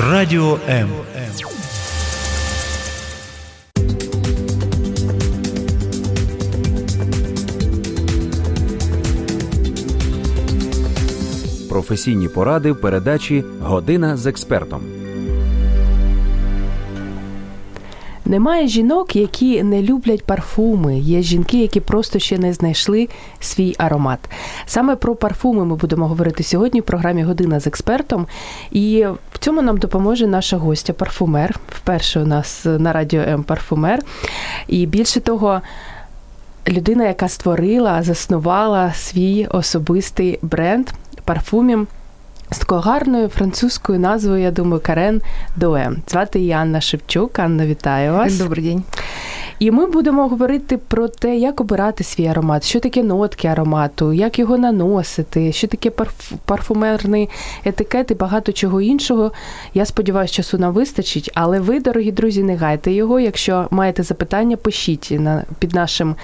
Радіо М. Професійні поради в передачі Година з експертом. Немає жінок, які не люблять парфуми. Є жінки, які просто ще не знайшли свій аромат. Саме про парфуми ми будемо говорити сьогодні в програмі Година з експертом. І в цьому нам допоможе наша гостя, парфумер. Вперше у нас на радіо М парфумер. І більше того, людина, яка створила, заснувала свій особистий бренд парфумів з такою гарною французькою назвою, я думаю, Карен Доем. Звати її Анна Шевчук. Анна, вітаю вас. Добрий день. І ми будемо говорити про те, як обирати свій аромат, що таке нотки аромату, як його наносити, що таке парф... парфумерний етикет і багато чого іншого. Я сподіваюся, часу нам вистачить, але ви, дорогі друзі, не гайте його. Якщо маєте запитання, пишіть на під нашим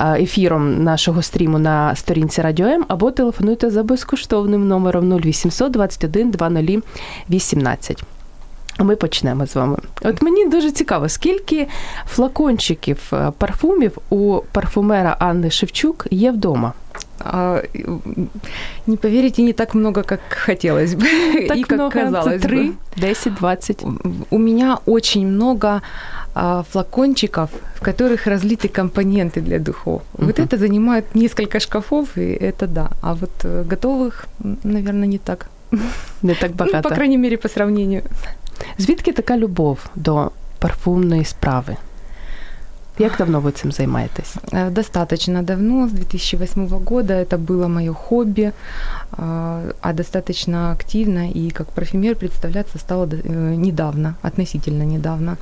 ефіром нашого стріму на сторінці Радіо М або телефонуйте за безкоштовним номером 0800 21 20 18. Ми почнемо з вами. От мені дуже цікаво, скільки флакончиків парфумів у парфумера Анни Шевчук є вдома? А, не поверите, не так много, как хотелось бы. Так и как много, казалось 3, бы. 10, 20. У меня очень много а, флакончиков, в которых разлиты компоненты для духов. Мгм. Вот это занимает несколько шкафов, и это да. А вот э, готовых, наверное, не так. Не так Ну, багато. по крайней мере, по сравнению. Звідки така любов до парфумної справи? Як давно ви цим займаєтесь? Э, Достаточно давно, с 2008 года, это было мое хобби, а а достаточно активно и как парфюмер представляться стало до- э, недавно, относительно недавно.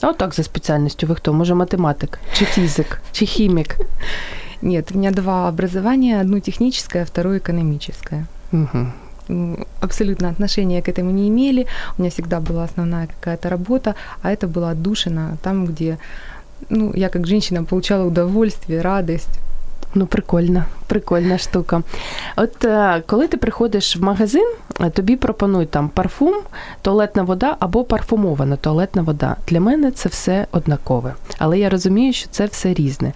А от так за спеціальністю ви хто? Може, математик, чи фізик, чи хімік? Нет, у меня два образования, одно техническое, второе экономическое. Угу. М, Абсолютно отношения к этому не имели. У меня всегда была основная какая-то работа, а это была отдушина там, где ну, я как женщина получала удовольствие, радость. Ну, прикольна, прикольна штука. От е, коли ти приходиш в магазин, е, тобі пропонують там парфум, туалетна вода або парфумована туалетна вода. Для мене це все однакове. Але я розумію, що це все різне.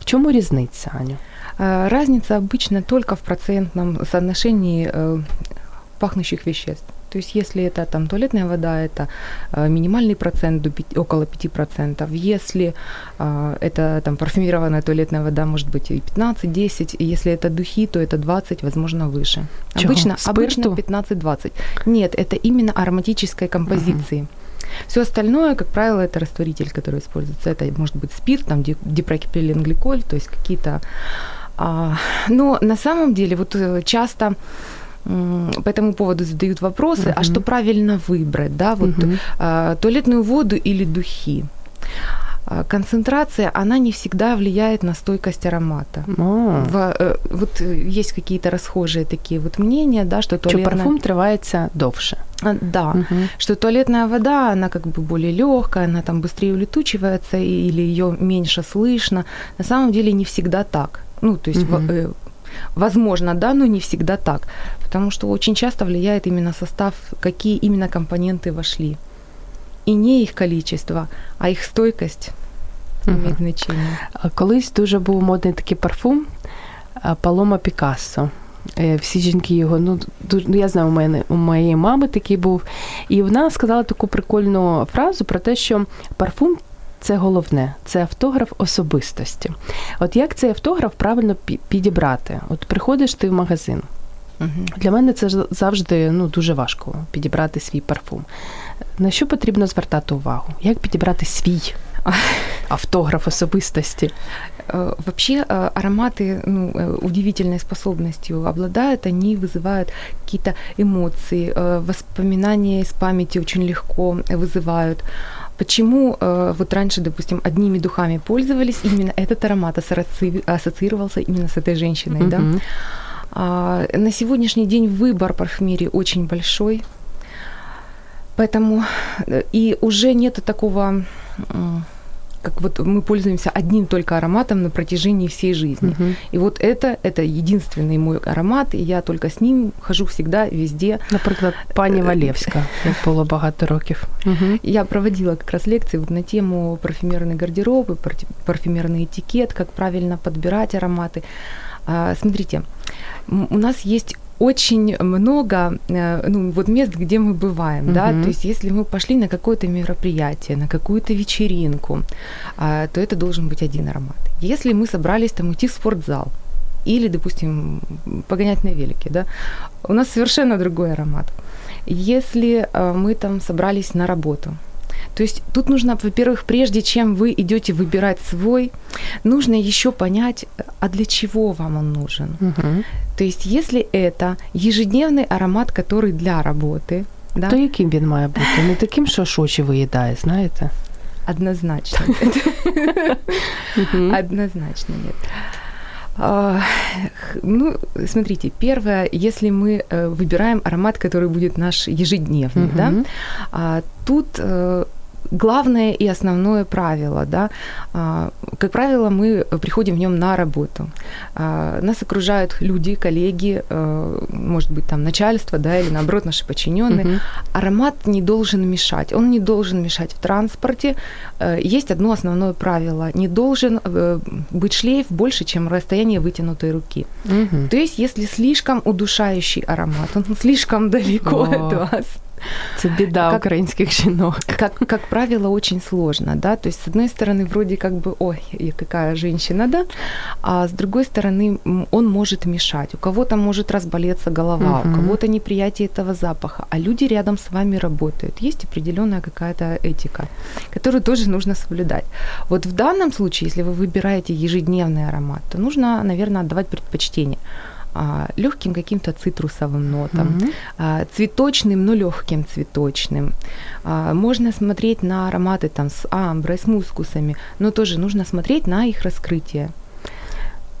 В чому різниця, Аню? Э, Разница обычно только в процентном соотношении э, пахнущих веществ. То есть если это там туалетная вода, это э, минимальный процент до пяти- около 5%. Если э, это там парфюмированная туалетная вода, может быть и 15-10. И если это духи, то это 20, возможно, выше. Чего? Обычно, Спирту? обычно 15-20. Нет, это именно ароматической композиции. Все остальное, как правило, это растворитель, который используется. Это может быть спирт, там ди- дипропиленгликоль, то есть какие-то... а, но на самом деле вот э, часто по этому поводу задают вопросы, а Мгм. что правильно выбрать, да, вот Мгм. а, туалетную воду или духи? А, Концентрация, она не всегда влияет на стойкость аромата. О, В, э, вот э, есть какие-то расхожие такие вот мнения, да, что туалетная... парфум тривається довше. А, Да, Мгм. что туалетная вода, она как бы более легкая, она там быстрее улетучивается или ее меньше слышно. На самом деле не всегда так. Ну, то есть, в- Мгм. э, возможно, да, но не всегда так. Потому что очень часто влияет именно состав, какие именно компоненты вошли. И не их количество, а их стойкость Мгм. имеет значение. А Колись дуже був модний такий парфум а, Палома Пікассо. Е, Всі жінки його, ну дуже, ну я знаю, у мене у моєї мами такий був. І вона сказала таку прикольну фразу про те, що парфум це головне, це автограф особистості. От як цей автограф правильно пі- підібрати? От приходиш ти в магазин. Мгм. Для мене це ж завжди ну, дуже важко підібрати свій парфум. На що потрібно звертати увагу? Як підібрати свій автограф особистості? Э, Вообще э, ароматы ну, э, удивительной способностью обладают, они вызывают какие-то эмоции, э, воспоминания из памяти очень легко вызывают. Почему э, вот раньше, допустим, одними духами пользовались, именно этот аромат ассоци- ассоциировался именно с этой женщиной, да? Мгм. А, на сегодняшний день выбор парфюмерии очень большой, поэтому э, и уже нет такого как вот мы пользуемся одним только ароматом на протяжении всей жизни. Угу. И вот это, это единственный мой аромат, и я только с ним хожу всегда, везде. Наприклад, пані Валевська, як було багато років. Угу. Я проводила как раз лекции вот на тему парфюмерный гардероб и парфюмерный этикет, как правильно подбирать ароматы. А, смотрите, у нас есть очень много э, ну, вот мест, где мы бываем, uh-huh. да, то есть если мы пошли на какое-то мероприятие, на какую-то вечеринку, а, то это должен быть один аромат. Если мы собрались там уйти в спортзал, или, допустим, погонять на велике, да, у нас совершенно другой аромат. Если э, мы там собрались на работу, то есть тут нужно, во-первых, прежде чем вы идете выбирать свой, нужно еще понять, а для чего вам он нужен. Угу. То есть если это ежедневный аромат, который для работы, да? то яким він має бути? Не таким, що ж очі виїдає, знаєте? Однозначно. Однозначно нет. А, ну, смотрите, первое, если мы э, выбираем аромат, который будет наш ежедневный, да, а, тут э, главное и основное правило, да, а, как правило, мы приходим в нем на работу. А, нас окружают люди, коллеги, э, может быть, там начальство, да, или наоборот наши подчиненные. Угу. Аромат не должен мешать. Он не должен мешать в транспорте. Э, есть одно основное правило: не должен э, быть шлейф больше, чем расстояние вытянутой руки. Угу. То есть, если слишком удушающий аромат, он слишком далеко О. от вас это беда как, украинских жінок. Как, как правило, очень сложно, да, то есть с одной стороны вроде как бы, ой, какая женщина, да, а с другой стороны он может мешать, у кого-то может разболеться голова, uh-huh. у кого-то неприятие этого запаха, а люди рядом с вами работают, есть определенная какая-то этика, которую тоже нужно соблюдать. Вот в данном случае, если вы выбираете ежедневный аромат, то нужно, наверное, отдавать предпочтение а, легким каким-то цитрусовым нотам, mm-hmm. цветочным, но легким цветочным. А, можно смотреть на ароматы там с амброй, с мускусами, но тоже нужно смотреть на их раскрытие.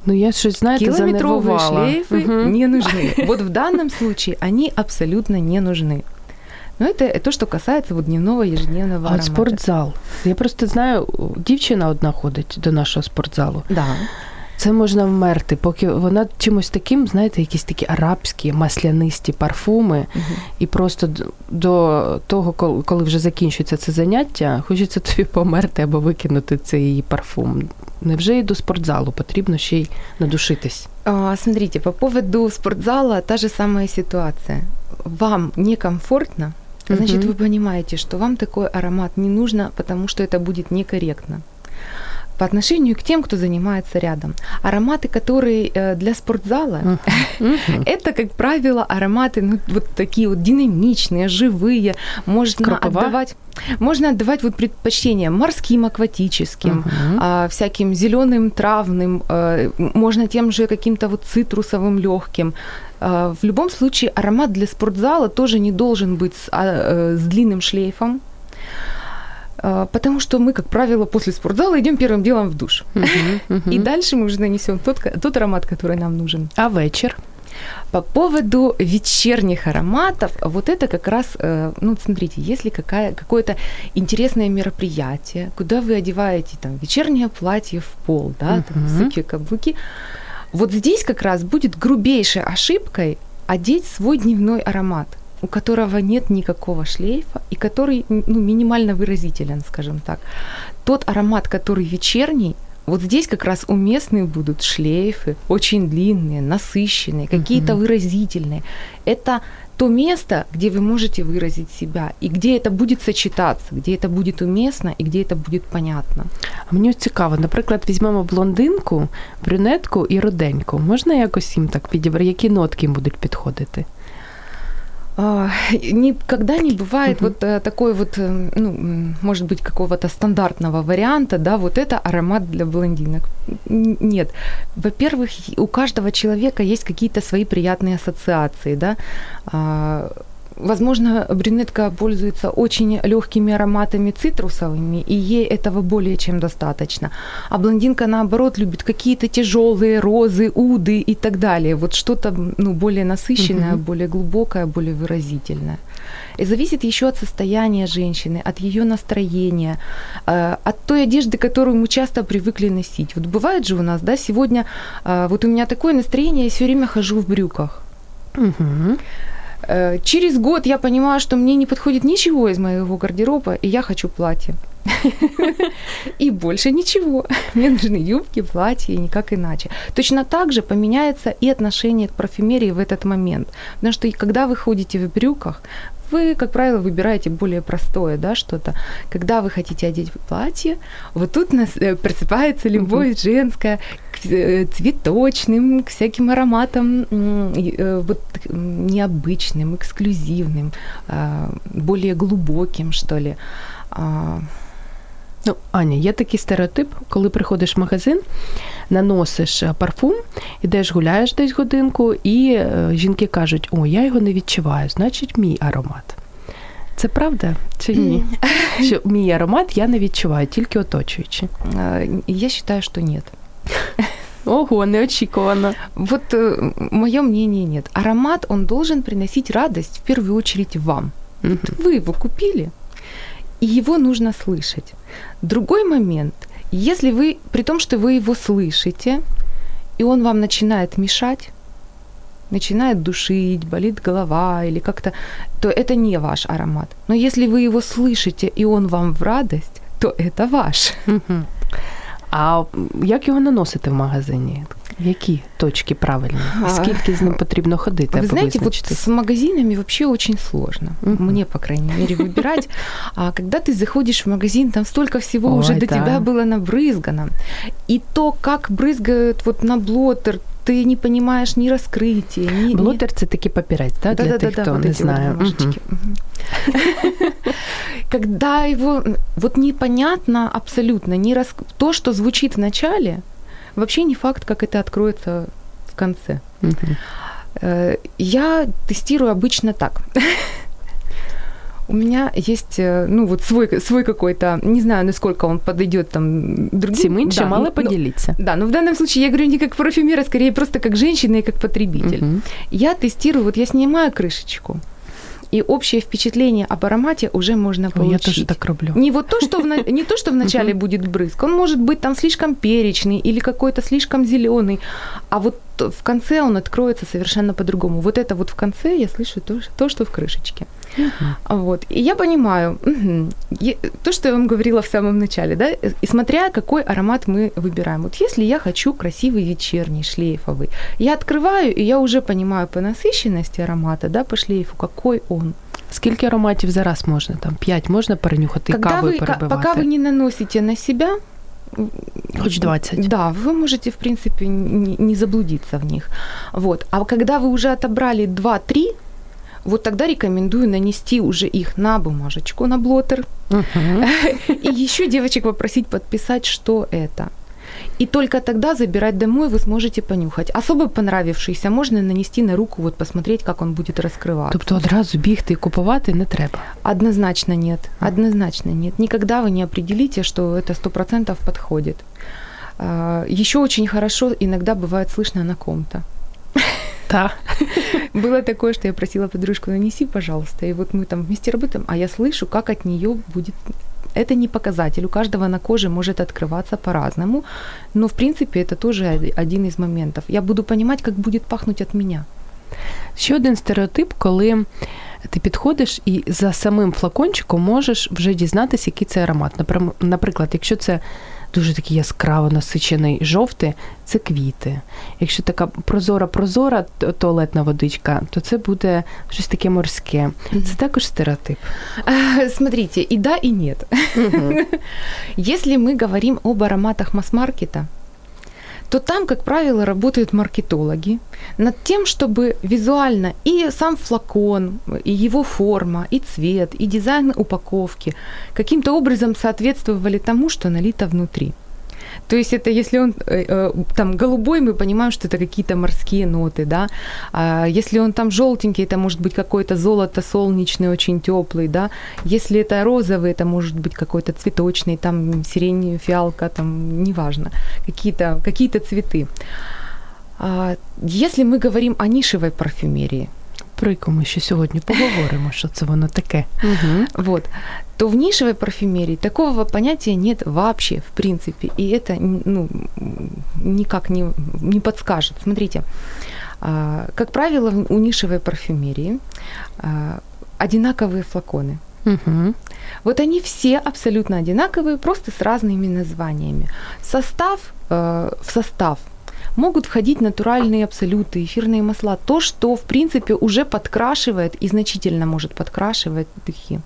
Ну, я щось, знаєте, Километровые шлейфы угу. не нужны. Вот в данном случае они абсолютно не нужны. Но это то, что касается вот дневного ежедневного а аромата. спортзал. Я просто знаю, дівчина одна ходить до нашого спортзалу. Да. Це можна вмерти, поки вона чимось таким, знаєте, якісь такі арабські маслянисті парфуми, uh і просто до того, коли вже закінчується це заняття, хочеться тобі померти або викинути цей парфум. Невже і до спортзалу потрібно ще й надушитись? А, смотрите, по поводу спортзала та же самая ситуация. Вам некомфортно, значит, uh вы понимаете, что вам такой аромат не нужно, потому что это будет некорректно по отношению к тем, кто занимается рядом. Ароматы, которые э, для спортзала, это, как правило, ароматы, ну, вот такие вот динамичные, живые. Можно отдавать, можно отдавать вот предпочтение морским, акватическим, а, всяким зеленым, травным, э, можно тем же каким-то вот цитрусовым легким. А, в любом случае, аромат для спортзала тоже не должен быть с, а, э, с длинным шлейфом, а, потому что мы, как правило, после спортзала идем первым делом в душ. И дальше мы уже нанесем тот, тот аромат, который нам нужен. А вечер? По поводу вечерних ароматов, вот это как раз, э, ну, смотрите, если какая, какое-то интересное мероприятие, куда вы одеваете там вечернее платье в пол, да, там, высокие каблуки, вот здесь как раз будет грубейшей ошибкой одеть свой дневной аромат – у которого нет никакого шлейфа и который ну, минимально выразителен, скажем так. Тот аромат, который вечерний, вот здесь как раз уместны будут шлейфы, очень длинные, насыщенные, какие-то mm-hmm. выразительные. Это то место, где вы можете выразить себя, и где это будет сочетаться, где это будет уместно и где это будет понятно. А мені цікаво, наприклад, візьмемо блондинку, брюнетку і руденьку. Можна якось їм так підібрати, які нотки їм будуть підходити? А, никогда не бывает вот э, такой вот, э, ну, может быть, какого-то стандартного варианта, да, вот это аромат для блондинок. Нет. Во-первых, у каждого человека есть какие-то свои приятные ассоциации, да. Возможно, брюнетка пользуется очень легкими ароматами цитрусовыми, и ей этого более чем достаточно. А блондинка, наоборот, любит какие-то тяжелые розы, уды и так далее. Вот что-то ну, более насыщенное, угу. более глубокое, более выразительное. И зависит еще от состояния женщины, от ее настроения, э, от той одежды, которую мы часто привыкли носить. Вот бывает же у нас, да, сегодня э, вот у меня такое настроение, я все время хожу в брюках. Угу. Через год я понимаю, что мне не подходит ничего из моего гардероба, и я хочу платье. И больше ничего. Мне нужны юбки, платья и никак иначе. Точно так же поменяется и отношение к парфюмерии в этот момент. Потому что когда вы ходите в брюках, вы, как правило, выбираете более простое, да, что-то. Когда вы хотите одеть платье, вот тут нас э, просыпается любовь женская э, цветочным, к всяким ароматам э, вот необычным, эксклюзивным, а, более глубоким, что ли. А, Ну, Аня, є такий стереотип, коли приходиш в магазин, наносиш парфум, ідеш гуляєш десь годинку, і жінки кажуть, о, я його не відчуваю, значить, мій аромат. Це правда чи ні? Що мій аромат я не відчуваю, тільки оточуючи. Я вважаю, що ні. Ого, неочікувано. Вот э, мое мнение нет. Аромат, он должен приносить радость в первую очередь вам. Вот вы его купили, и его нужно слышать. Другой момент, если вы, при том, что вы его слышите, и он вам начинает мешать, начинает душить, болит голова или как-то, то это не ваш аромат. Но если вы его слышите, и он вам в радость, то это ваш. А як його наносити в магазині? Які точки правильні? Скільки з ним потрібно ходити? Вы знаете, вот с магазинами вообще очень сложно. Uh-huh. Мне, по крайней мере, выбирать. А когда ты заходишь в магазин, там столько всего Ой, уже да. до тебя было набрызгано. И то, как брызгают вот на блотер, ты не понимаешь ни раскрытия, ни... Блотер – це такий папірець, да, для да, тих, да, хто вот не знає. Вот Когда его... Вот непонятно абсолютно, не рас... то, что звучит в начале, вообще не факт, как это откроется в конце. Э, я тестирую обычно так. У меня есть, э, ну, вот свой, свой какой-то, не знаю, насколько он подойдет там другим. Меньше, да, мало ну, поделиться. Да, но в данном случае я говорю не как парфюмер, а скорее просто как женщина и как потребитель. Угу. Я тестирую, вот я снимаю крышечку, и общее впечатление об аромате уже можно получить. Я тоже так роблю. Не вот то, что в, не то, что в начале будет брызг, он может быть там слишком перечный или какой-то слишком зеленый, а вот в конце он откроется совершенно по-другому. Вот это вот в конце я слышу то, то что в крышечке. Uh-huh. Вот. И я понимаю, угу, то, что я вам говорила в самом начале, да, и смотря какой аромат мы выбираем. Вот если я хочу красивый вечерний, шлейфовый, я открываю, и я уже понимаю по насыщенности аромата, да, по шлейфу, какой он. Скільки ароматів зараз можна? Там 5 можна перенюхати Когда кавою вы, перебивати? Пока вы не наносите на себя, Хоть 20. Да, вы можете, в принципе, не, не заблудиться в них. Вот. А когда вы уже отобрали 2-3, вот тогда рекомендую нанести уже их на бумажечку, на блотер. Uh-huh. И еще девочек попросить подписать, что это. И только тогда забирать домой вы сможете понюхать. Особо понравившийся можно нанести на руку, вот посмотреть, как он будет раскрываться. Тобто одразу бігти і купувати не треба? Однозначно нет. Однозначно нет. Никогда вы не определите, что это 100% подходит. А, Еще очень хорошо иногда бывает слышно на ком-то. Да. Было такое, что я просила подружку, нанеси, пожалуйста. И вот мы там вместе работаем, а я слышу, как от нее будет это не показатель. У каждого на коже может открываться по-разному. Но, в принципе, это тоже один из моментов. Я буду понимать, как будет пахнуть от меня. Ще один стереотип, коли ти підходиш і за самим флакончиком можеш вже дізнатися, який це аромат. Наприклад, якщо це дуже такий яскраво насичений жовтий, це квіти. Якщо така прозора-прозора туалетна водичка, то це буде щось таке морське. Це також стереотип. Смотрите, и да, и нет. Если мы говорим об ароматах масс-маркета, то там, как правило, работают маркетологи над тем, чтобы визуально и сам флакон, и его форма, и цвет, и дизайн упаковки каким-то образом соответствовали тому, что налито внутри. То есть это если он э, э, там голубой, мы понимаем, что это какие-то морские ноты, да. А если он там желтенький, это может быть какое-то золото солнечный, очень теплый, да. Если это розовый, это может быть какой-то цветочный, там сирень, фиалка, там неважно, какие-то какие цветы. А, если мы говорим о нишевой парфюмерии, про яку ми ще сьогодні поговоримо, що це воно таке. Угу. Вот. То в нишевой парфюмерии такого понятия нет вообще, в принципе. И это ну, никак не, не подскажет. Смотрите, как правило, у нишевой парфюмерии а, одинаковые флаконы. Угу. Вот они все абсолютно одинаковые, просто с разными названиями. Состав, э, в состав могут входить натуральные абсолюты, эфирные масла, то, что, в принципе, уже подкрашивает и значительно может подкрашивать духи.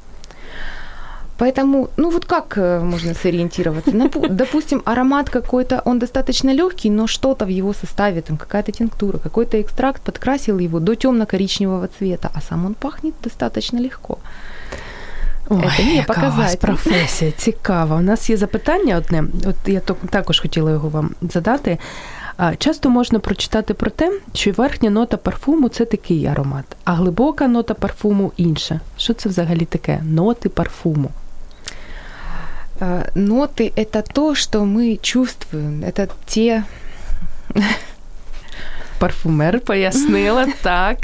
Поэтому, ну вот как э, можно сориентироваться? Допустим, аромат какой-то, он достаточно легкий, но что-то в его составе, там какая-то тинктура, какой-то экстракт подкрасил его до темно-коричневого цвета, а сам он пахнет достаточно легко. Ой, Це не яка показати. у вас професія цікава. У нас є запитання одне, от я також хотіла його вам задати. Часто можна прочитати про те, що верхня нота парфуму це такий аромат, а глибока нота парфуму інша. Що це взагалі таке? Ноти парфуму? Ноты – это то, что мы чувствуем, это те Парфумер пояснила, так.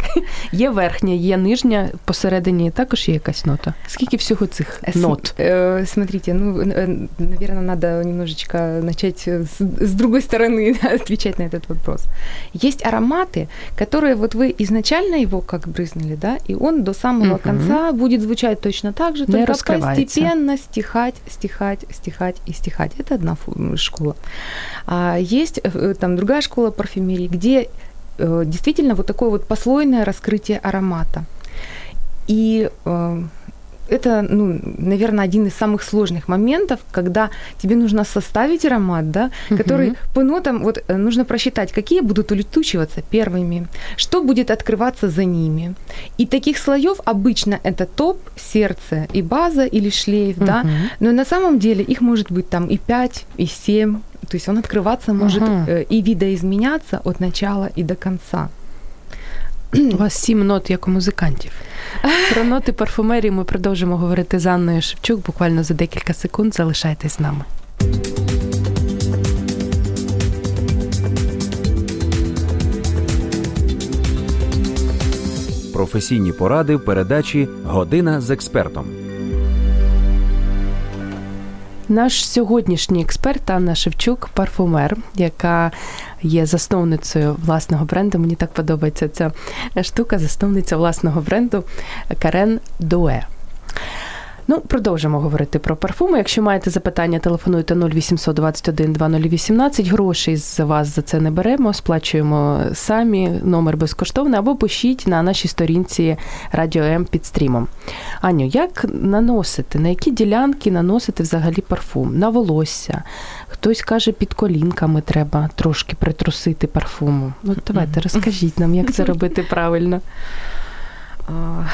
Є верхня, є нижня, посередині також є якась нота. Скільки всього цих нот? Э, смотрите, ну, э, наверное, надо немножечко начать с, с другой стороны отвечать на этот вопрос. Есть ароматы, которые вот вы изначально его как брызнули, да, и он до самого угу. конца будет звучать точно так же, только постепенно стихать, стихать, стихать и стихать. Это одна школа. А есть э, там другая школа парфюмерии, где Э, действительно вот такое вот послойное раскрытие аромата. И э, это, ну, наверное, один из самых сложных моментов, когда тебе нужно составить аромат, да, uh-huh. который по нотам вот э, нужно просчитать, какие будут улетучиваться первыми, что будет открываться за ними. И таких слоев обычно это топ, сердце и база или шлейф, uh-huh. да, но на самом деле их может быть там и 5, и 7, то есть он открываться может ага. Э, и видоизменяться от начала и до конца. У вас сім нот, як у музикантів. Про ноти парфумерії ми продовжимо говорити з Анною Шевчук буквально за декілька секунд. Залишайтесь з нами. Професійні поради в передачі Година з експертом. Наш сьогоднішній експерт Анна Шевчук, парфумер, яка є засновницею власного бренду. Мені так подобається ця штука, засновниця власного бренду Карен Дуе. Ну, продовжимо говорити про парфуми. Якщо маєте запитання, телефонуйте 0800 21 2018. Грошей з вас за це не беремо, сплачуємо самі, номер безкоштовний, або пишіть на нашій сторінці Радіо М під стрімом. Аню, як наносити? На які ділянки наносити взагалі парфум? На волосся? Хтось каже, під колінками треба трошки притрусити парфуму. Ну, давайте розкажіть нам, як це робити правильно. А,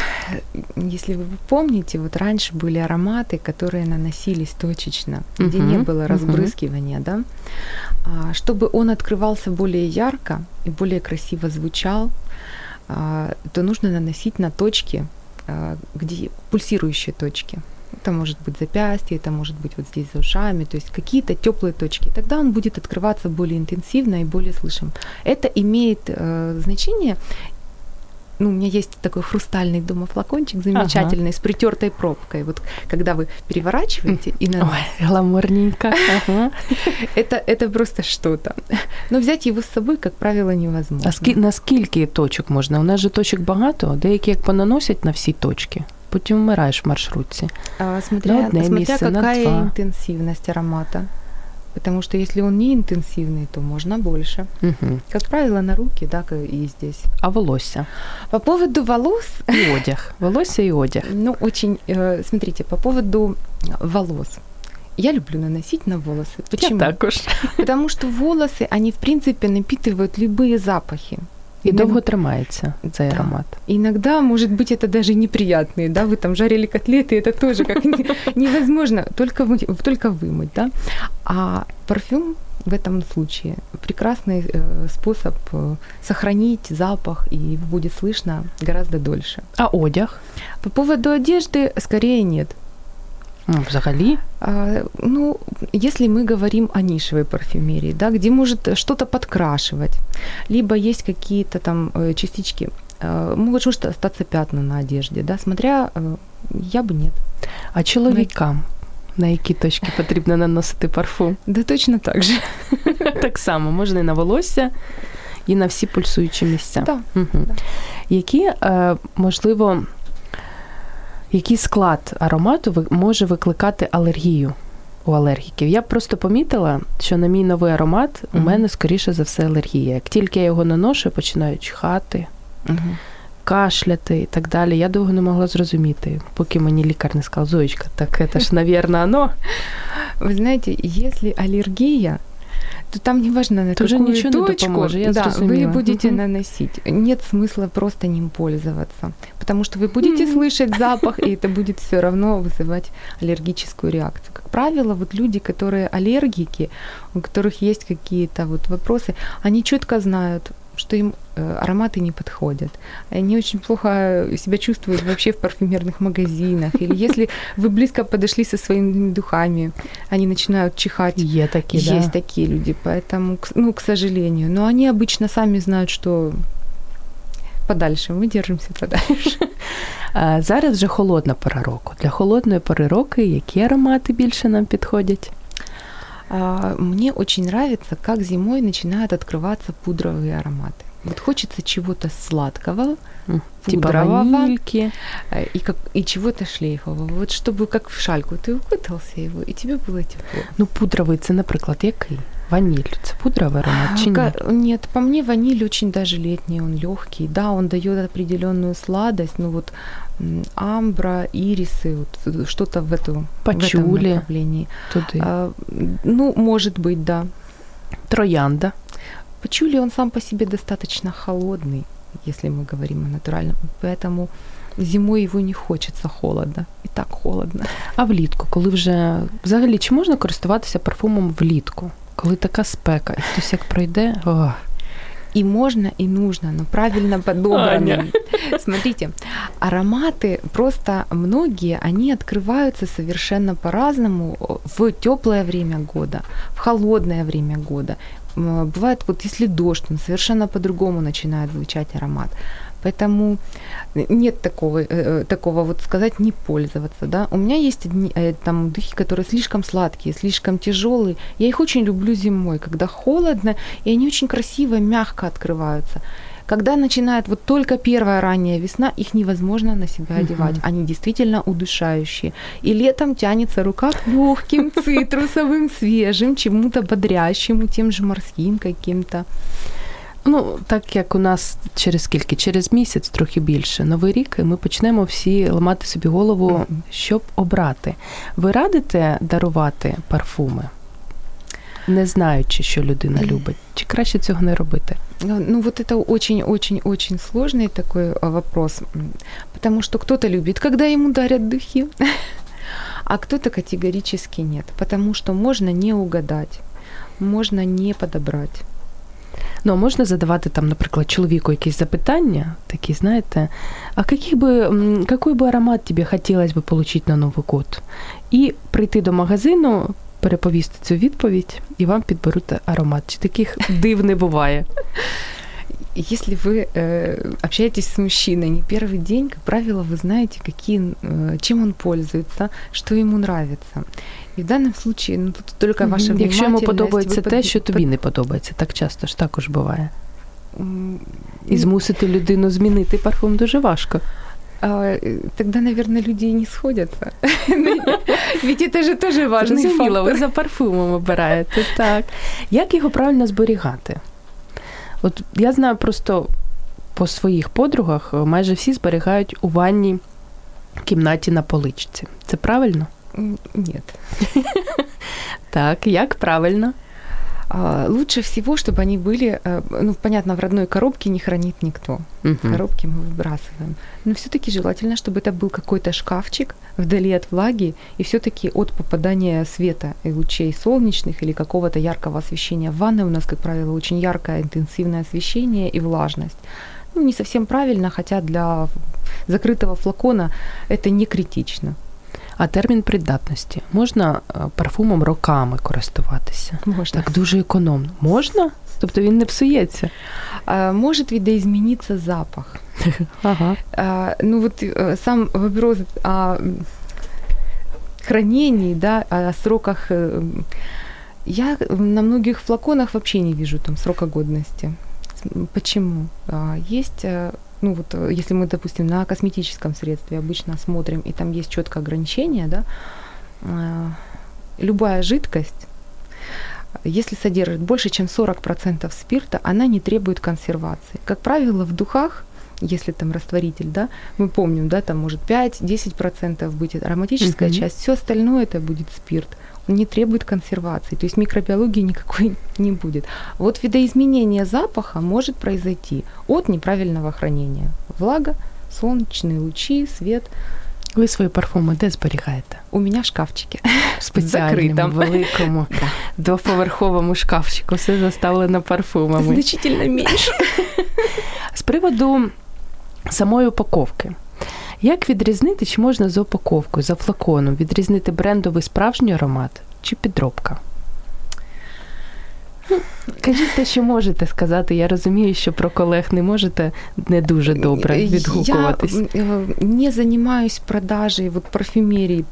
если вы помните, вот раньше были ароматы, которые наносились точечно, uh-huh, где не было разбрызгивания, uh-huh. да, а, чтобы он открывался более ярко и более красиво звучал, а, то нужно наносить на точки, где пульсирующие точки. Это может быть запястье, это может быть вот здесь за ушами, то есть какие-то теплые точки. Тогда он будет открываться более интенсивно и более слышим. Это имеет э, значение ну, у меня есть такой хрустальный дома флакончик замечательный ага. с притертой пробкой. Вот когда вы переворачиваете и на Ой, гламурненько. это, это просто что-то. Но взять его с собой, как правило, невозможно. А ски, на скільки точок можна? У нас же точок багато, деякі як понаносять на всі точки. Потім вмираєш в маршрутці. А, смотря, на одне смотря місце, какая на интенсивность аромата. Потому что если он не интенсивный, то можно больше. Угу. Как правило, на руки, да, и здесь. А волосся? По поводу волос... И одяг. Волосся и одяг. Ну, очень... Э, смотрите, по поводу волос. Я люблю наносить на волосы. Почему? Я також. Потому что волосы, они, в принципе, напитывают любые запахи. И довго тримається цей да. аромат. Иногда, может быть, это даже неприятные, да, вы там жарили котлеты, это тоже как невозможно, только, только вымыть, да. А парфюм в этом случае. Прекрасный э, способ э, сохранить запах, и будет слышно гораздо дольше. А одяг? По поводу одежды, скорее нет. Ну, взагалі? А, ну, если мы говорим о нишевой парфюмерии, да, где может что-то подкрашивать, либо есть какие-то там э, частички, э, может остаться пятна на одежде, да, смотря, э, я бы нет. А чоловікам? На які точки потрібно наносити парфум? Да точно так же. Так само, можна і на волосся, і на всі пульсуючі місця. Да, угу. да. Які, е, можливо, який склад аромату може викликати алергію у алергіків? Я просто помітила, що на мій новий аромат у мене, скоріше за все, алергія. Як тільки я його наношу, починаю чхати. Угу кашляти і так далі. Я довго не могла зрозуміти, поки мені лікар не сказав, Зоечка, так це ж, наверное, оно. Вы знаете, если аллергия, то там не важно на то какую ничего точку, не допоможе, я да, вы будете угу. наносить. Нет смысла просто ним пользоваться, потому что вы будете Мгм. слышать запах, и это будет все равно вызывать аллергическую реакцию. Как правило, вот люди, которые аллергики, у которых есть какие-то вот вопросы, они четко знают, что им э, ароматы не подходят. Они очень плохо себя чувствуют вообще в парфюмерных магазинах. Или если вы близко подошли со своими духами, они начинают чихать. Є такі, Есть да. такие люди, поэтому, к- ну, к сожалению. Но они обычно сами знают, что подальше, мы держимся подальше. А зараз вже холодна пора року. Для холодної пори року які аромати більше нам підходять? А, Мне очень нравится, как зимой начинают открываться пудровые ароматы. Вот хочется чего-то сладкого, Типа ванильки. э, и, как, и чего-то шлейфового. Вот чтобы как в шальку ты укутался его, и тебе было тепло. Ну, пудровий це, наприклад, який? Ваніль. Це пудровий аромат чи ні? Нет, по мне ваниль очень даже летний, он легкий. Да, он дает определенную сладость, но вот амбра, ирисы, вот э, что-то в, эту, в этом Пачули направлении. туди. А, ну, может быть, да. Троянда. Пачули он сам по себе достаточно холодный, если мы говорим о натуральном. Поэтому зимой его не хочется холодно. И так холодно. А влітку, коли вже взагалі чи можна користуватися парфумом влітку? Коли така спека, і хтось як пройде, о, И можно, и нужно, но правильно подобранным. Аня. Смотрите, ароматы просто многие, они открываются совершенно по-разному в теплое время года, в холодное время года. Бывает, вот если дождь, он совершенно по-другому начинает звучать аромат. Поэтому нет такого, э, э, такого вот сказать не пользоваться, да. У меня есть одни, э, там духи, которые слишком сладкие, слишком тяжелые. Я их очень люблю зимой, когда холодно, и они очень красиво, мягко открываются. Когда начинает вот только первая ранняя весна, их невозможно на себя одевать. Они действительно удушающие. И летом тянется рука к легким, цитрусовым, свежим, чему-то бодрящему, тем же морским каким-то. Ну, так як у нас через скільки? Через місяць, трохи більше, новий рік, і ми почнемо всі ламати собі голову, щоб обрати. Ви радите дарувати парфуми, не знаючи, що людина любить, чи краще цього не робити? Ну, ну, вот это очень-очень-очень сложный такой вопрос, потому что кто-то любит, когда ему дарят духи, а кто-то категорически нет, потому что можно не угадать, можно не подобрать. Ну, а можна задавати там, наприклад, чоловіку якісь запитання, такі, знаєте, а каких би, який би аромат тобі хотілося б отримати на Новий год? І прийти до магазину, переповісти цю відповідь, і вам підберуть аромат. Чи таких див не буває? Если вы э, общаетесь с мужчиной не первый день, как правило, вы знаете, какие, э, чем он пользуется, что ему нравится. И в данном случае ну, тут только ваша Мгм. Якщо йому внимательность, подобається вы те, под- що тобі не подобається, так часто ж також буває. М, І змусити людину змінити парфум дуже важко. А, э, тогда, наверное, люди и не сходятся. Ведь это же тоже важный Зрозуміло, ви фактор. за парфумом обираєте. Так. Як його правильно зберігати? От я знаю просто по своїх подругах, е, майже всі зберігають у ванній кімнаті на поличці. Це правильно? Ні. Так, як правильно? А, лучше всего, чтобы они были, э, ну, понятно, в родной коробке не хранит никто. Мгм. Коробки мы выбрасываем. Но все-таки желательно, чтобы это был какой-то шкафчик вдали от влаги и все-таки от попадания света и лучей солнечных или какого-то яркого освещения. В ванной у нас, как правило, очень яркое интенсивное освещение и влажность. Ну, не совсем правильно, хотя для закрытого флакона это не критично. А термін придатності можна е, парфумом роками користуватися? Можно. Так дуже економно. Можна? Тобто він не псується. А, Может видоизмениться запах. Ага. А, ну вот э, сам вопрос о м, хранении, да, о сроках. э, м, Я на многих флаконах вообще не вижу там срока годности. С- м, Почему? А, Есть, э, ну вот, э, если мы, допустим, на косметическом средстве обычно смотрим, и там есть четкое ограничение, да, а, любая жидкость, если содержит больше, чем 40% спирта, она не требует консервации. Как правило, в духах если там растворитель, да, мы помним, да, там может 5-10% быть ароматическая Мгм. часть, все остальное это будет спирт Он не требует консервации, то есть микробиологии никакой не будет. Вот видоизменение запаха может произойти от неправильного хранения. Влага, солнечные лучи, свет. Ви свої парфуми де зберігаєте? У меня в шкафчике. В спеціальному, Закритому. великому, двоповерховому шкафчику. Все заставлено парфумами. Значительно меньше. З приводу самої упаковки. Як відрізнити, чи можна за упаковкою, за флаконом, відрізнити брендовий справжній аромат чи підробка? Ну, Кажіть те, що можете сказати. Я розумію, що про колег не можете не дуже добре відгукуватись. Я э, не занимаюсь продажей вот парфюмерии.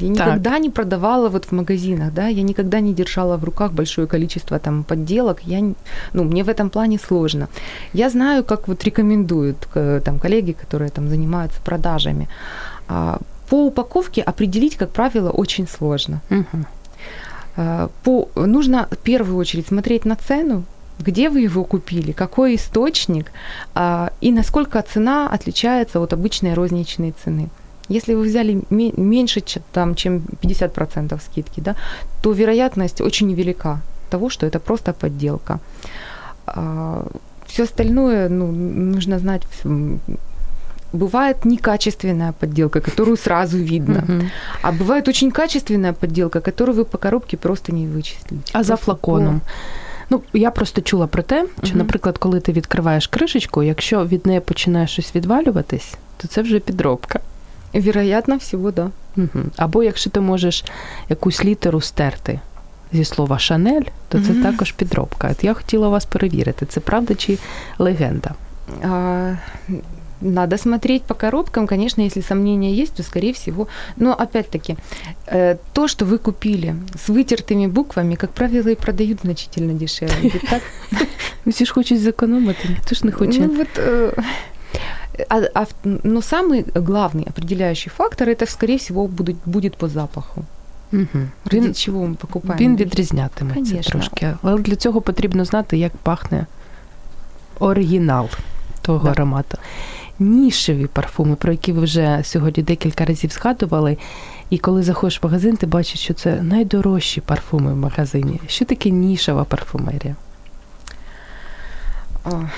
Я никогда не продавала вот в магазинах, да, я никогда не держала в руках большое количество там подделок. Я, не- ну, мне в этом плане сложно. Я знаю, как вот рекомендуют э, там коллеги, которые там занимаются продажами. А, По упаковке определить, как правило, очень сложно. Мгм. А, По, нужно в первую очередь смотреть на цену, где вы его купили, какой источник а, и насколько цена отличается от обычной розничной цены. Если вы взяли ме- меньше там, чем 50% скидки, да, то вероятность очень велика того, что это просто подделка. все остальное ну, нужно знать. м, Бывает некачественная подделка, которую сразу видно. Мгм. А бывает очень качественная подделка, которую вы по коробке просто не вычислите. А за Просто флаконом? Ну, я просто чула про те, що, Мгм. наприклад, коли ти відкриваєш кришечку, якщо від неї починає щось відвалюватись, то це вже підробка. по- Вероятно, всего, да. Угу. Або якщо ти можеш якусь літеру стерти зі слова Шанель, то це Мгм. також підробка. От я хотіла вас перевірити, це правда чи легенда? А, Надо смотреть по коробкам, конечно, если сомнения есть, то скорее всего. Но опять-таки, э, то, что вы купили с вытертыми буквами, как правило, и продают значительно дешевле. Ведь так? Ну, Всі ж хочуть зекономити, ніхто ж не хоче. Ну вот, э, а, а в- но самый главный определяющий фактор это, скорее всего, будет, будет по запаху. Угу. Ради Він, чего мы покупаем? він духи? відрізнятиметься Конечно. трошки. Але для цього потрібно знати, як пахне оригінал того Да. аромату. Нішеві парфуми, про які ви вже сьогодні декілька разів згадували. І коли заходиш в магазин, ти бачиш, що це найдорожчі парфуми в магазині. Що таке нішева парфумерія? А,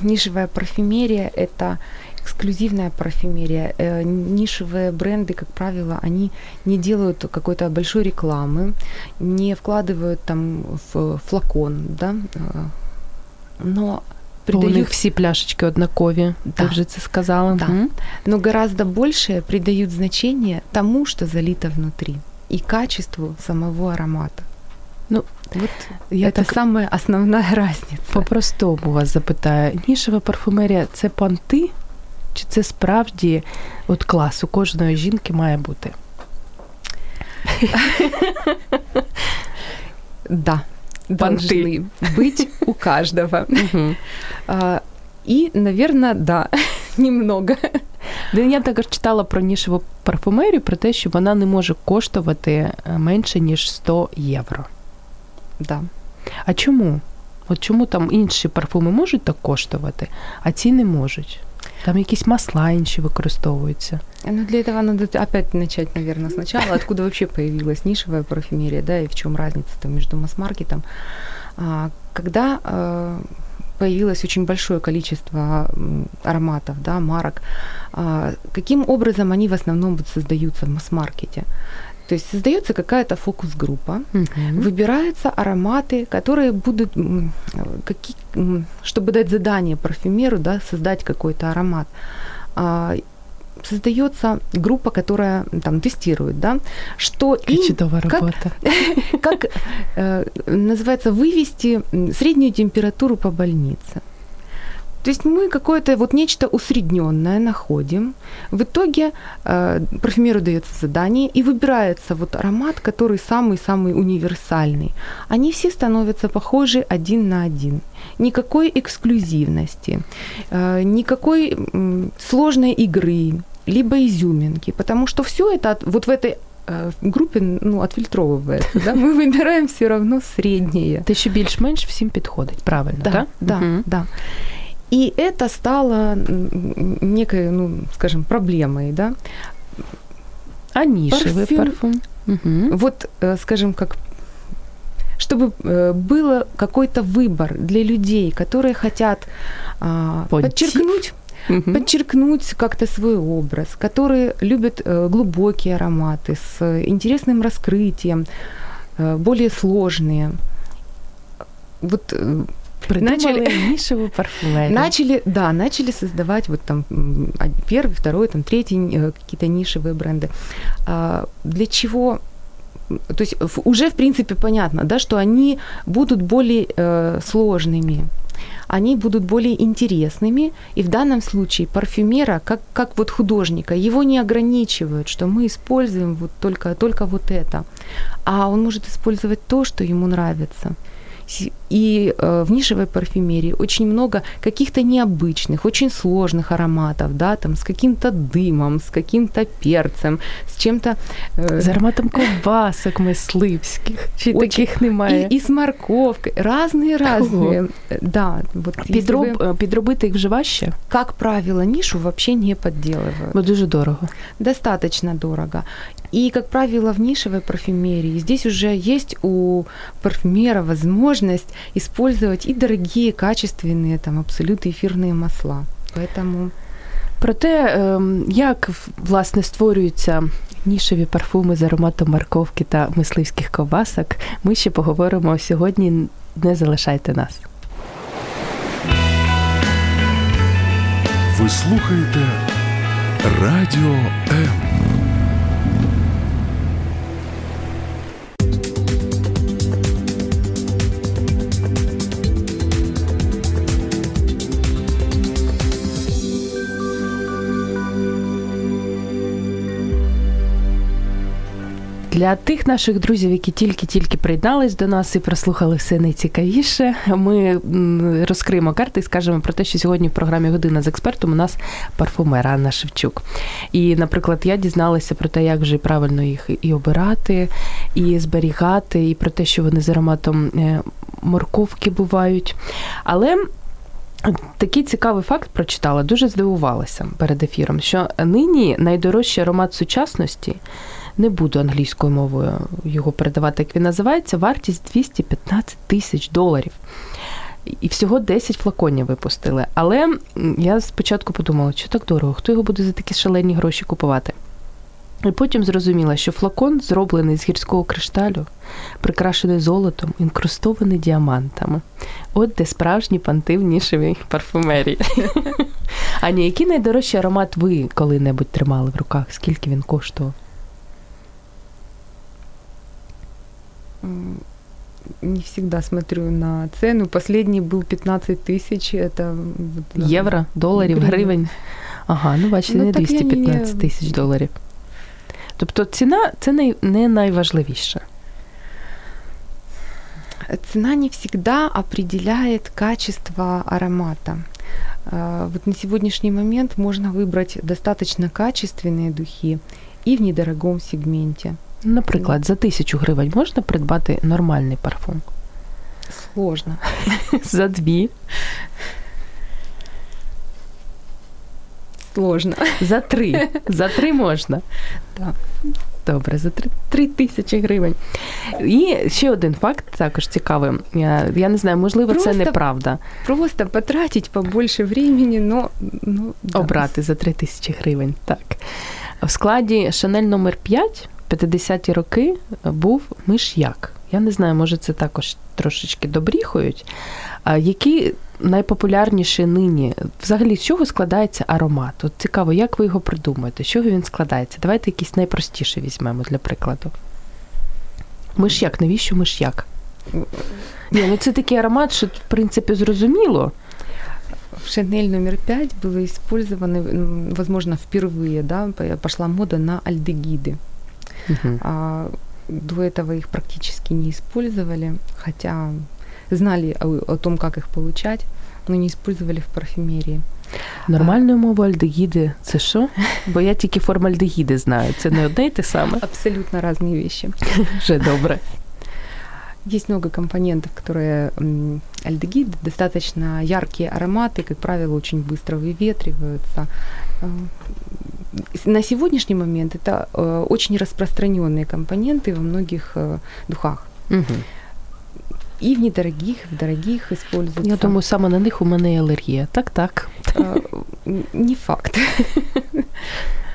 Нишевая парфюмерия – это эксклюзивная парфюмерия. Э, Нишевые бренды, как правило, они не делают какой-то большой рекламы, не вкладывают там в флакон, да, э, но Бо у придают, них всі пляшечки однакові. Ти Да. вже це сказала. Да. Мгм. но гораздо больше придают значение тому, что залито внутри, и качеству самого аромата. Ну, вот Я это так самая основная разница. по-простому вас запитаю. Нішева парфумерія це понти? Чи це справді от клас у кожної жінки має бути? Да, Понты. должны быть у каждого. Угу. А, И, наверное, да, немного. Ну, Я також читала про нішеву парфумерію, про те, що вона не може коштувати е, менше, ніж 100 євро. Да. А чому? От чому там інші парфуми можуть так коштувати, а ці не можуть? Там якісь масла інші використовуються. Ну, для этого надо опять начать, наверное, сначала. Откуда вообще появилась нишевая парфюмерия, да, и в чем разница там между масс-маркетом. А, когда э, появилось очень большое количество ароматов, да, марок, а, каким образом они в основном вот создаются в масс-маркете? То есть создается какая-то фокус-группа, угу. выбираются ароматы, которые будут, какие, чтобы дать задание парфюмеру, да, создать какой-то аромат. А, создается группа, которая там тестирует, да, что им, работа. Как, как э, называется, вывести среднюю температуру по больнице. То есть мы какое-то вот нечто усредненное находим. В итоге э, парфюмеру дается задание и выбирается вот аромат, который самый-самый универсальный. Они все становятся похожи один на один. Никакой эксклюзивности, э, никакой э, сложной игры, либо изюминки, потому что все это вот в этой э, группе ну, отфільтровується. Да? Ми вибираємо все равно среднее. Те, що більш-менш всім підходить, правильно, да? Да, да, угу. да. И это стало некой, ну, скажем, проблемой, да. А нишевый парфюм? парфюм? Угу. Вот, э, скажем, как чтобы э, было какой-то выбор для людей, которые хотят а, подчеркнуть угу. подчеркнуть как-то свой образ, которые любят э, глубокие ароматы с интересным раскрытием, более сложные. Вот Придумали начали нишевую парфюмерию. Начали, да, начали создавать вот там первый, второй, там третий э, какие-то нишевые бренды. А, для чего? То есть уже в принципе понятно, да, что они будут более э, сложными, они будут более интересными, и в данном случае парфюмера, как, как вот художника, его не ограничивают, что мы используем вот только, только вот это, а он может использовать то, что ему нравится. И э, в нишевой парфюмерии очень много каких-то необычных, очень сложных ароматов, да, там с каким-то дымом, с каким-то перцем, с чем-то... Э... З ароматом ковбасок мисливських. Чи очень... таких немає? І, і з морковкою. Разные, разные. Да, вот Підроб... ви... Підробити їх вже важче? Как правило, нишу вообще не подделывают. Бо дуже дорого. Достаточно дорого. И, как правило, в нишевой парфюмерии здесь уже есть у парфюмера возможность использовать и дорогие, качественные, там, абсолютно эфирные масла. Поэтому... Про те, як власне створюються нішеві парфуми з ароматом морковки та мисливських ковбасок, ми ще поговоримо сьогодні. Не залишайте нас. Ви слухаєте Радіо М. Для тих наших друзів, які тільки-тільки приєднались до нас і прослухали все найцікавіше, ми розкриємо карти і скажемо про те, що сьогодні в програмі Година з експертом у нас парфумер Анна Шевчук. І, наприклад, я дізналася про те, як вже правильно їх і обирати, і зберігати, і про те, що вони з ароматом е, морковки бувають. Але. Такий цікавий факт прочитала, дуже здивувалася перед ефіром, що нині найдорожчий аромат сучасності не буду англійською мовою його передавати, як він називається. Вартість 215 тисяч доларів. І всього 10 флаконів випустили. Але я спочатку подумала, що так дорого, хто його буде за такі шалені гроші купувати? І потім зрозуміла, що флакон зроблений з гірського кришталю, прикрашений золотом, інкрустований діамантами. От де справжні панти в нішевій парфумерії. Аня, який найдорожчий аромат ви коли-небудь тримали в руках? Скільки він коштував? не всегда смотрю на цену. Последний был 15 тысяч. Это Євро, доларів, гривень. Ага, ну бачите, ну, не 215 тисяч доларів. Тобто ціна це не найважливіше. Цена не всегда определяет качество аромата. Вот на сегодняшний момент можно выбрать достаточно качественные духи и в недорогом сегменте. Наприклад, за тисячу гривень можна придбати нормальний парфум? Сложно. За дві. Сложно. За три. За три можна. Так. Добре, за 3, 3 тисячі гривень. І ще один факт також цікавий. Я, я не знаю, можливо, Просто- це неправда. Просто потратить побольше времени, но... Ну, да. Обрати за 3 тисячі гривень. Так. В складі Шанель номер 5 50-ті роки був миш'як. Я не знаю, може це також трошечки добріхують. А які найпопулярніші нині? Взагалі, з чого складається аромат? От цікаво, як ви його придумаєте? З чого він складається? Давайте якийсь найпростіший візьмемо для прикладу. Миш'як, навіщо миш'як? Ні, ну це такий аромат, що в принципі зрозуміло. В Шанель номер 5 было использовано, м, возможно, впервые, да, п- пошла мода на альдегиды. Угу. А до этого их практически не использовали, хотя знали о, о том, как их получать, но не использовали в парфюмерии. Нормальною мовою альдегіди це що? Бо я тільки формальдегіди знаю. Це не одне й те саме. Абсолютно разные вещи. Вже добре. Есть много компонентов, которые м, альдегиды, достаточно яркие ароматы, как правило, очень быстро выветриваются. на сегодняшний момент это э, очень распространенные компоненты во многих э, духах. Угу. И в недорогих, и в дорогих используются. Я думаю, саме на них у мене і алергія. Так, так. М, не факт.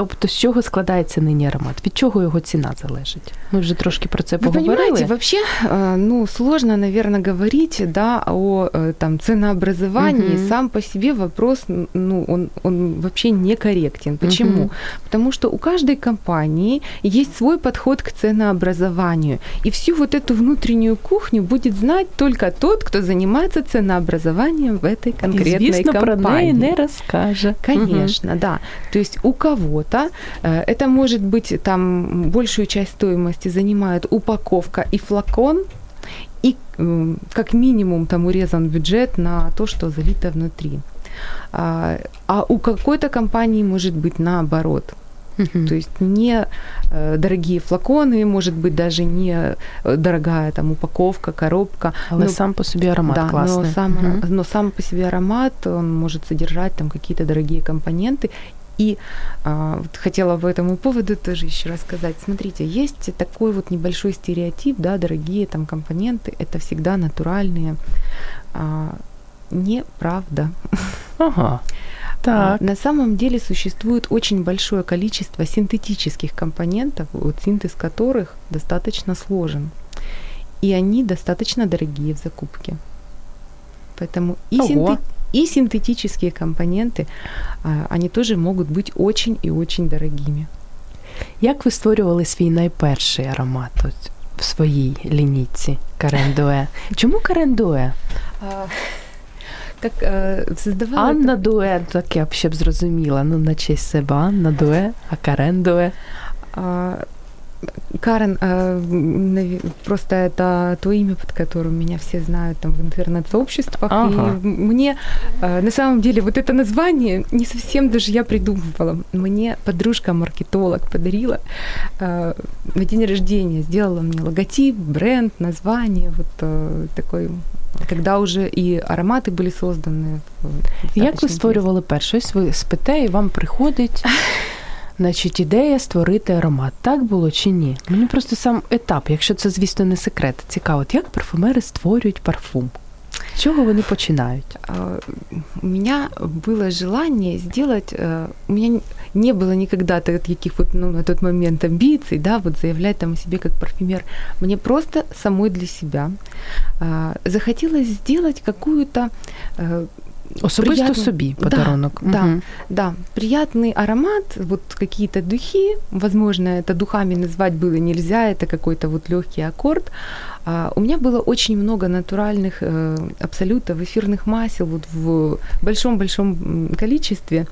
Тобто, з чого складається нині аромат? Від чого його ціна залежить? Ми вже трошки про це Вы поговорили. понимаете, вообще, э, ну, сложно, наверное, говорить, да, о э, там ценообразовании. Мгм. Сам по себе вопрос, н- ну, он, он вообще некорректен. Почему? Мгм. Потому что у каждой компании есть свой подход к ценообразованию. И всю вот эту внутреннюю кухню будет знать только тот, кто занимается ценообразованием в этой І, конкретной звісно, про компании. неї не розкаже. Конечно, да. То есть у кого-то э, это может быть там большую часть стоимости занимает упаковка и флакон, и как минимум там урезан бюджет на то, что залито внутри. А, а у какой-то компании может быть наоборот. Мгм. То есть не э, дорогие флаконы, может быть даже не э, дорогая там упаковка, коробка, Але ну, сам по собі аромат да, класний. Но сам, Мгм. но сам по себе аромат, он может содержать там какие-то дорогие компоненты. И а, вот хотела по этому поводу тоже еще раз сказать. Смотрите, есть такой вот небольшой стереотип, да, дорогие там компоненты, это всегда натуральные. А, неправда. Ага. А, Так. На самом деле существует очень большое количество синтетических компонентов, вот синтез которых достаточно сложен. И они достаточно дорогие в закупке. Поэтому и, Ого. синте- и синтетические компоненты, а, они тоже могут быть очень и очень дорогими. Як ви створювали свій найперший аромат от, в своїй лінійці Карен Дуе? Чому Карен Дуе? Как э, создавала Анна Дуе, так я б ще б зрозуміла. Ну, на честь себе Анна Дуе, а Карен Дуе. А, Карен, а, м, нави- просто это то имя, под которым меня все знают там в интернет-сообществах. Ага. И мне а, на самом деле вот это название не совсем даже я придумывала. Мне подружка-маркетолог подарила а, на день рождения, сделала мне логотип, бренд, название, вот а, такой когда уже і аромати були создані. в Як ви достатньо створювали перше? Ось ви спите, і вам приходить значить, ідея створити аромат. Так було чи ні? Мені просто сам етап, якщо це, звісно, не секрет, цікаво, от як парфумери створюють парфум? З чого вони починають? А, У меня было желание сделать, э, у меня н- не было никогда таких вот ну, на тот момент амбиций, да, вот заявлять там о себе как парфюмер. Мне просто самой для себя а, захотелось сделать какую-то э, Особисто приятну- собі Да, подарунок. да. Мгм. Да, приятный аромат, вот какие-то духи, возможно, это духами назвать было нельзя, это какой-то вот легкий аккорд. А, у меня было очень много натуральных э, абсолютов, эфирных масел вот в большом-большом количестве.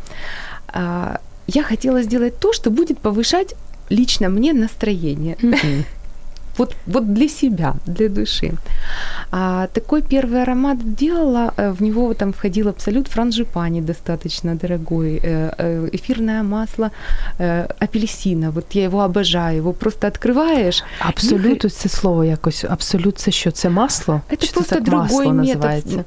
А, я хотела сделать то, что будет повышать лично мне настроение. Мгм. Вот, вот для себя, для души. А такой первый аромат сделала, э, в него там входил абсолют франжипани достаточно дорогой, э, э, эфирное масло э, апельсина, вот я его обожаю, его просто открываешь. Абсолют, ось це слово якось. Абсолют це що? Це масло? Это Чи це просто так другой масло метод. називається?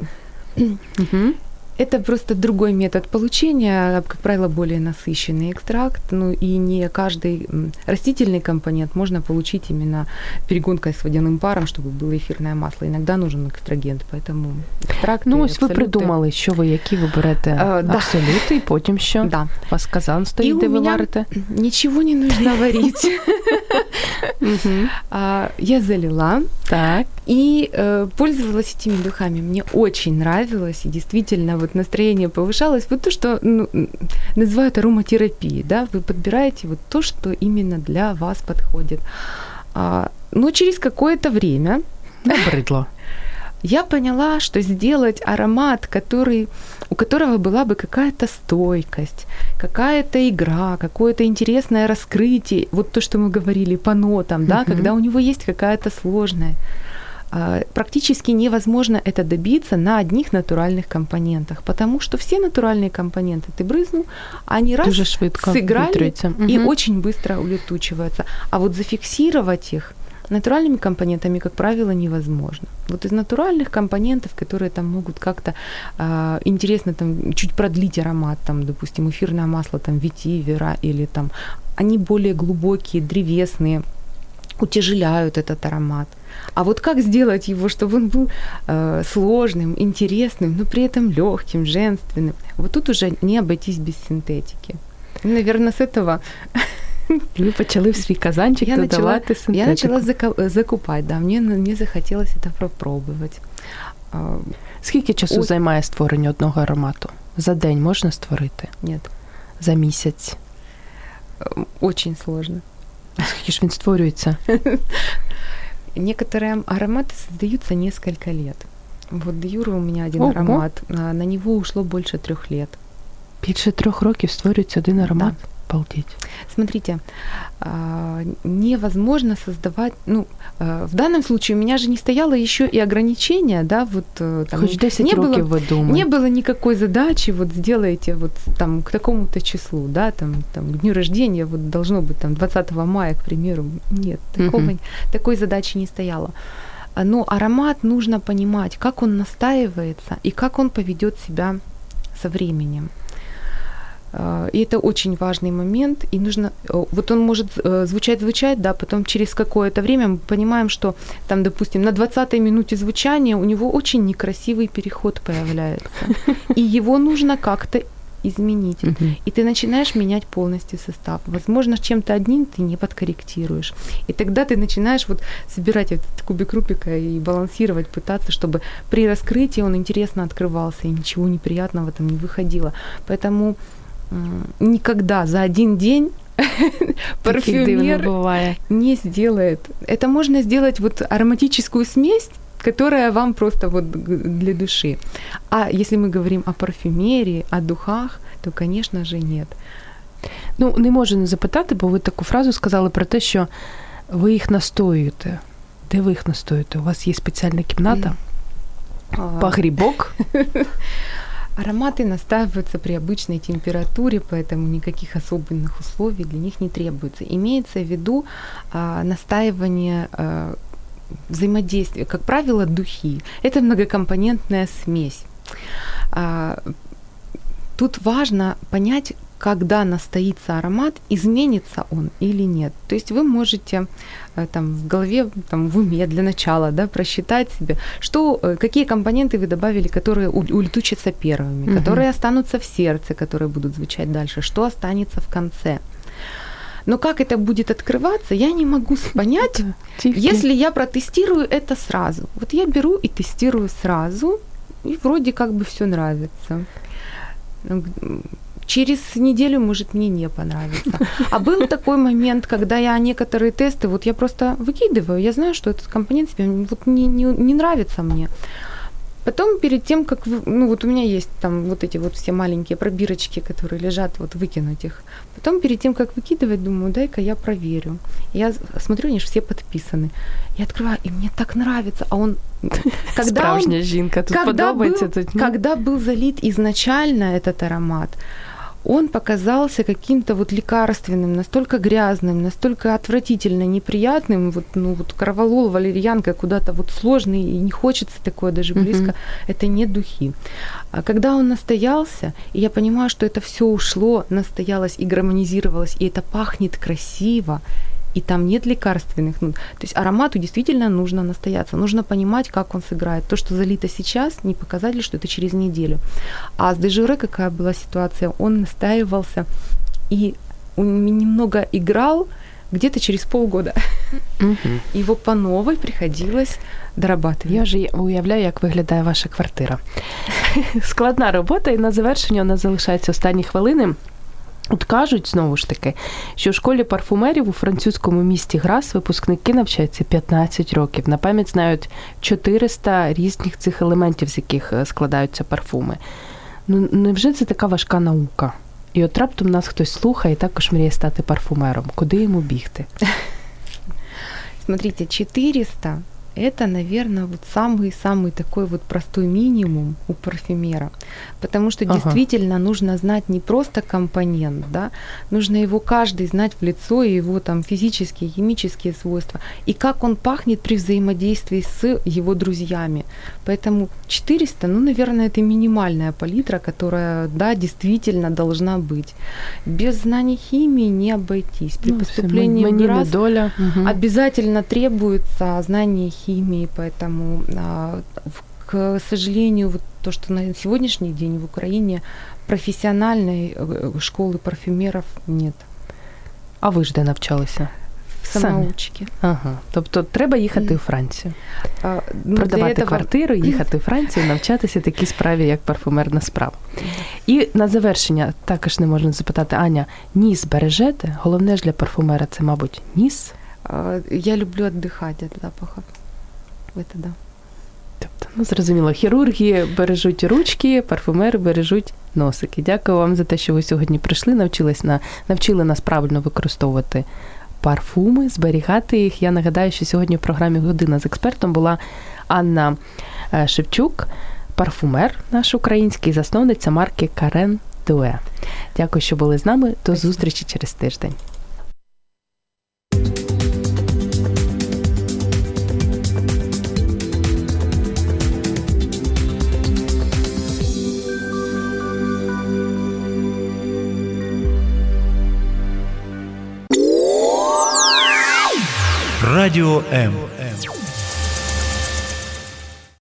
Мгм. Это просто другой метод получения, как правило, более насыщенный экстракт, ну и не каждый растительный компонент можно получить именно перегонкой с водяным паром, чтобы было эфирное масло. Иногда нужен экстрагент, поэтому экстракт. Ну, ось ви придумали, що ви, які ви берете а, да. абсолюти, і потім що? Да. У вас казан стоїть, де ви варите? Ничего не нужно варить. Я залила. Так. И э, пользовалась этими духами. Мне очень нравилось, и действительно вот настроение повышалось. Вот то, что ну, называют ароматерапией, да, вы подбираете вот то, что именно для вас подходит. А, но через какое-то время... Набрыдло. Я поняла, что сделать аромат, который, у которого была бы какая-то стойкость, какая-то игра, какое-то интересное раскрытие, вот то, что мы говорили по нотам, да, когда у него есть какая-то сложная практически невозможно это добиться на одних натуральных компонентах, потому что все натуральные компоненты ты брызнул, они раз сыграли и угу. очень быстро улетучиваются. А вот зафиксировать их натуральными компонентами, как правило, невозможно. Вот из натуральных компонентов, которые там могут как-то э, интересно там чуть продлить аромат, там, допустим, эфирное масло, там, ветивера или там, они более глубокие, древесные, утяжеляют этот аромат. А вот как сделать его, чтобы он был э, сложным, интересным, но при этом легким, женственным? Вот тут уже не обойтись без синтетики. Наверное, с этого вы почали в свій казанчик я додавати начала, синтетику. Я начала закупать, да, мне, мне захотелось это попробовать. Скільки часу От... займає створення одного аромату? За день можна створити? Ні. За місяць? Очень сложно. А скільки ж він створюється? Некоторые ароматы создаются несколько лет. Вот Юра у меня один Ого. аромат, а на него ушло больше трех лет. Більше трьох років створюється один аромат. Да. Обалдеть. Смотрите, а, невозможно создавать, ну, а, в данном случае у меня же не стояло еще и ограничения, да, вот э, там, Хоть 10 не было, вы думаете. Не было никакой задачи, вот сделайте вот там к такому-то числу, да, там, там к дню рождения вот должно быть там 20 мая, к примеру. Нет, такого, uh-huh. такой задачи не стояло. Но аромат нужно понимать, как он настаивается и как он поведет себя со временем. И это очень важный момент, и нужно, э, вот он может э, звучать-звучать, да, потом через какое-то время мы понимаем, что там, допустим, на 20-й минуте звучания у него очень некрасивый переход появляется, и его нужно как-то изменить. Uh-huh. И ты начинаешь менять полностью состав. Возможно, чем-то одним ты не подкорректируешь. И тогда ты начинаешь вот собирать этот кубик Рубика и балансировать, пытаться, чтобы при раскрытии он интересно открывался, и ничего неприятного там не выходило. Поэтому никогда за один день парфюмер не сделает. Это можно сделать вот ароматическую смесь, которая вам просто вот для души. А если мы говорим о парфюмерии, о духах, то, конечно же, нет. Ну, не можу не запитати, бо ви таку фразу сказали про те, що ви їх настоюєте. Де ви їх настоюєте? У вас є спеціальна кімната? Погрібок? Ароматы настаиваются при обычной температуре, поэтому никаких особенных условий для них не требуется. Имеется в виду а, настаивание а, взаимодействия. Как правило, духи. Это многокомпонентная смесь. А, тут важно понять, когда настоится аромат, изменится он или нет. То есть вы можете э, там в голове, там в уме для начала, да, просчитать себе, что, э, какие компоненты вы добавили, которые улетучатся первыми, угу. которые останутся в сердце, которые будут звучать дальше, что останется в конце. Но как это будет открываться, я не могу понять, если я протестирую это сразу. Вот я беру и тестирую сразу, и вроде как бы все нравится через неделю, может, мне не понравится. А был такой момент, когда я некоторые тесты, вот я просто выкидываю, я знаю, что этот компонент себе вот не, не, не нравится мне. Потом перед тем, как, ну вот у меня есть там вот эти вот все маленькие пробирочки, которые лежат, вот выкинуть их. Потом перед тем, как выкидывать, думаю, дай-ка я проверю. Я смотрю, они же все подписаны. Я открываю, и мне так нравится, а он... Когда он, жінка, тут когда был, тут... когда был залит изначально этот аромат, он показался каким-то вот лекарственным, настолько грязным, настолько отвратительно неприятным, вот, ну, вот кроволол, валерьянка куда-то вот сложный, и не хочется такое даже близко, mm это не духи. А когда он настоялся, и я понимаю, что это все ушло, настоялось и гармонизировалось, и это пахнет красиво, и там нет лекарственных нот. То есть аромату действительно нужно настояться, нужно понимать, как он сыграет. То, что залито сейчас, не показатель, что это через неделю. А с дежуре какая была ситуация? Он настаивался и немного играл где-то через полгода. Его по новой приходилось дорабатывать. Я вже уявляю, як виглядає ваша квартира. Складна робота, і на завершення у нас залишаються останні хвилини. От кажуть знову ж таки, що в школі парфумерів у французькому місті Грас випускники навчаються 15 років. На пам'ять знають 400 різних цих елементів, з яких е, складаються парфуми. Ну невже це така важка наука? І от раптом нас хтось слухає і також мріє стати парфумером. Куди йому бігти? Смотрите, 400 это, наверное, вот самый-самый такой вот простой минимум у парфюмера. Потому что ага. действительно нужно знать не просто компонент, да, нужно его каждый знать в лицо, и его там физические, химические свойства, и как он пахнет при взаимодействии с его друзьями. Поэтому 400, ну, наверное, это минимальная палитра, которая, да, действительно должна быть. Без знаний химии не обойтись. При ну, поступлении в ГРАС доля. Угу. обязательно требуется знание химии, поэтому, а, к сожалению, вот то, что на сегодняшний день в Украине профессиональной э, школы парфюмеров нет. А ви ж де навчалися? Самоучки. Ага. Тобто треба їхати у Францію, а, ну, продавати этого... квартиру, їхати у Францію, навчатися такій справі, як парфумерна справа. І на завершення також не можна запитати, Аня, ніс бережете? Головне ж для парфумера це, мабуть, ніс. Я люблю віддихати від запаху. Это да. Тобто, ну зрозуміло, хірурги бережуть ручки, парфумери бережуть носики. Дякую вам за те, що ви сьогодні прийшли, навчились на навчили нас правильно використовувати парфуми, зберігати їх. Я нагадаю, що сьогодні в програмі Година з експертом була Анна е, Шевчук, парфумер наш український, засновниця марки Карен Дуе. Дякую, що були з нами. До зустрічі через тиждень. Радіо М.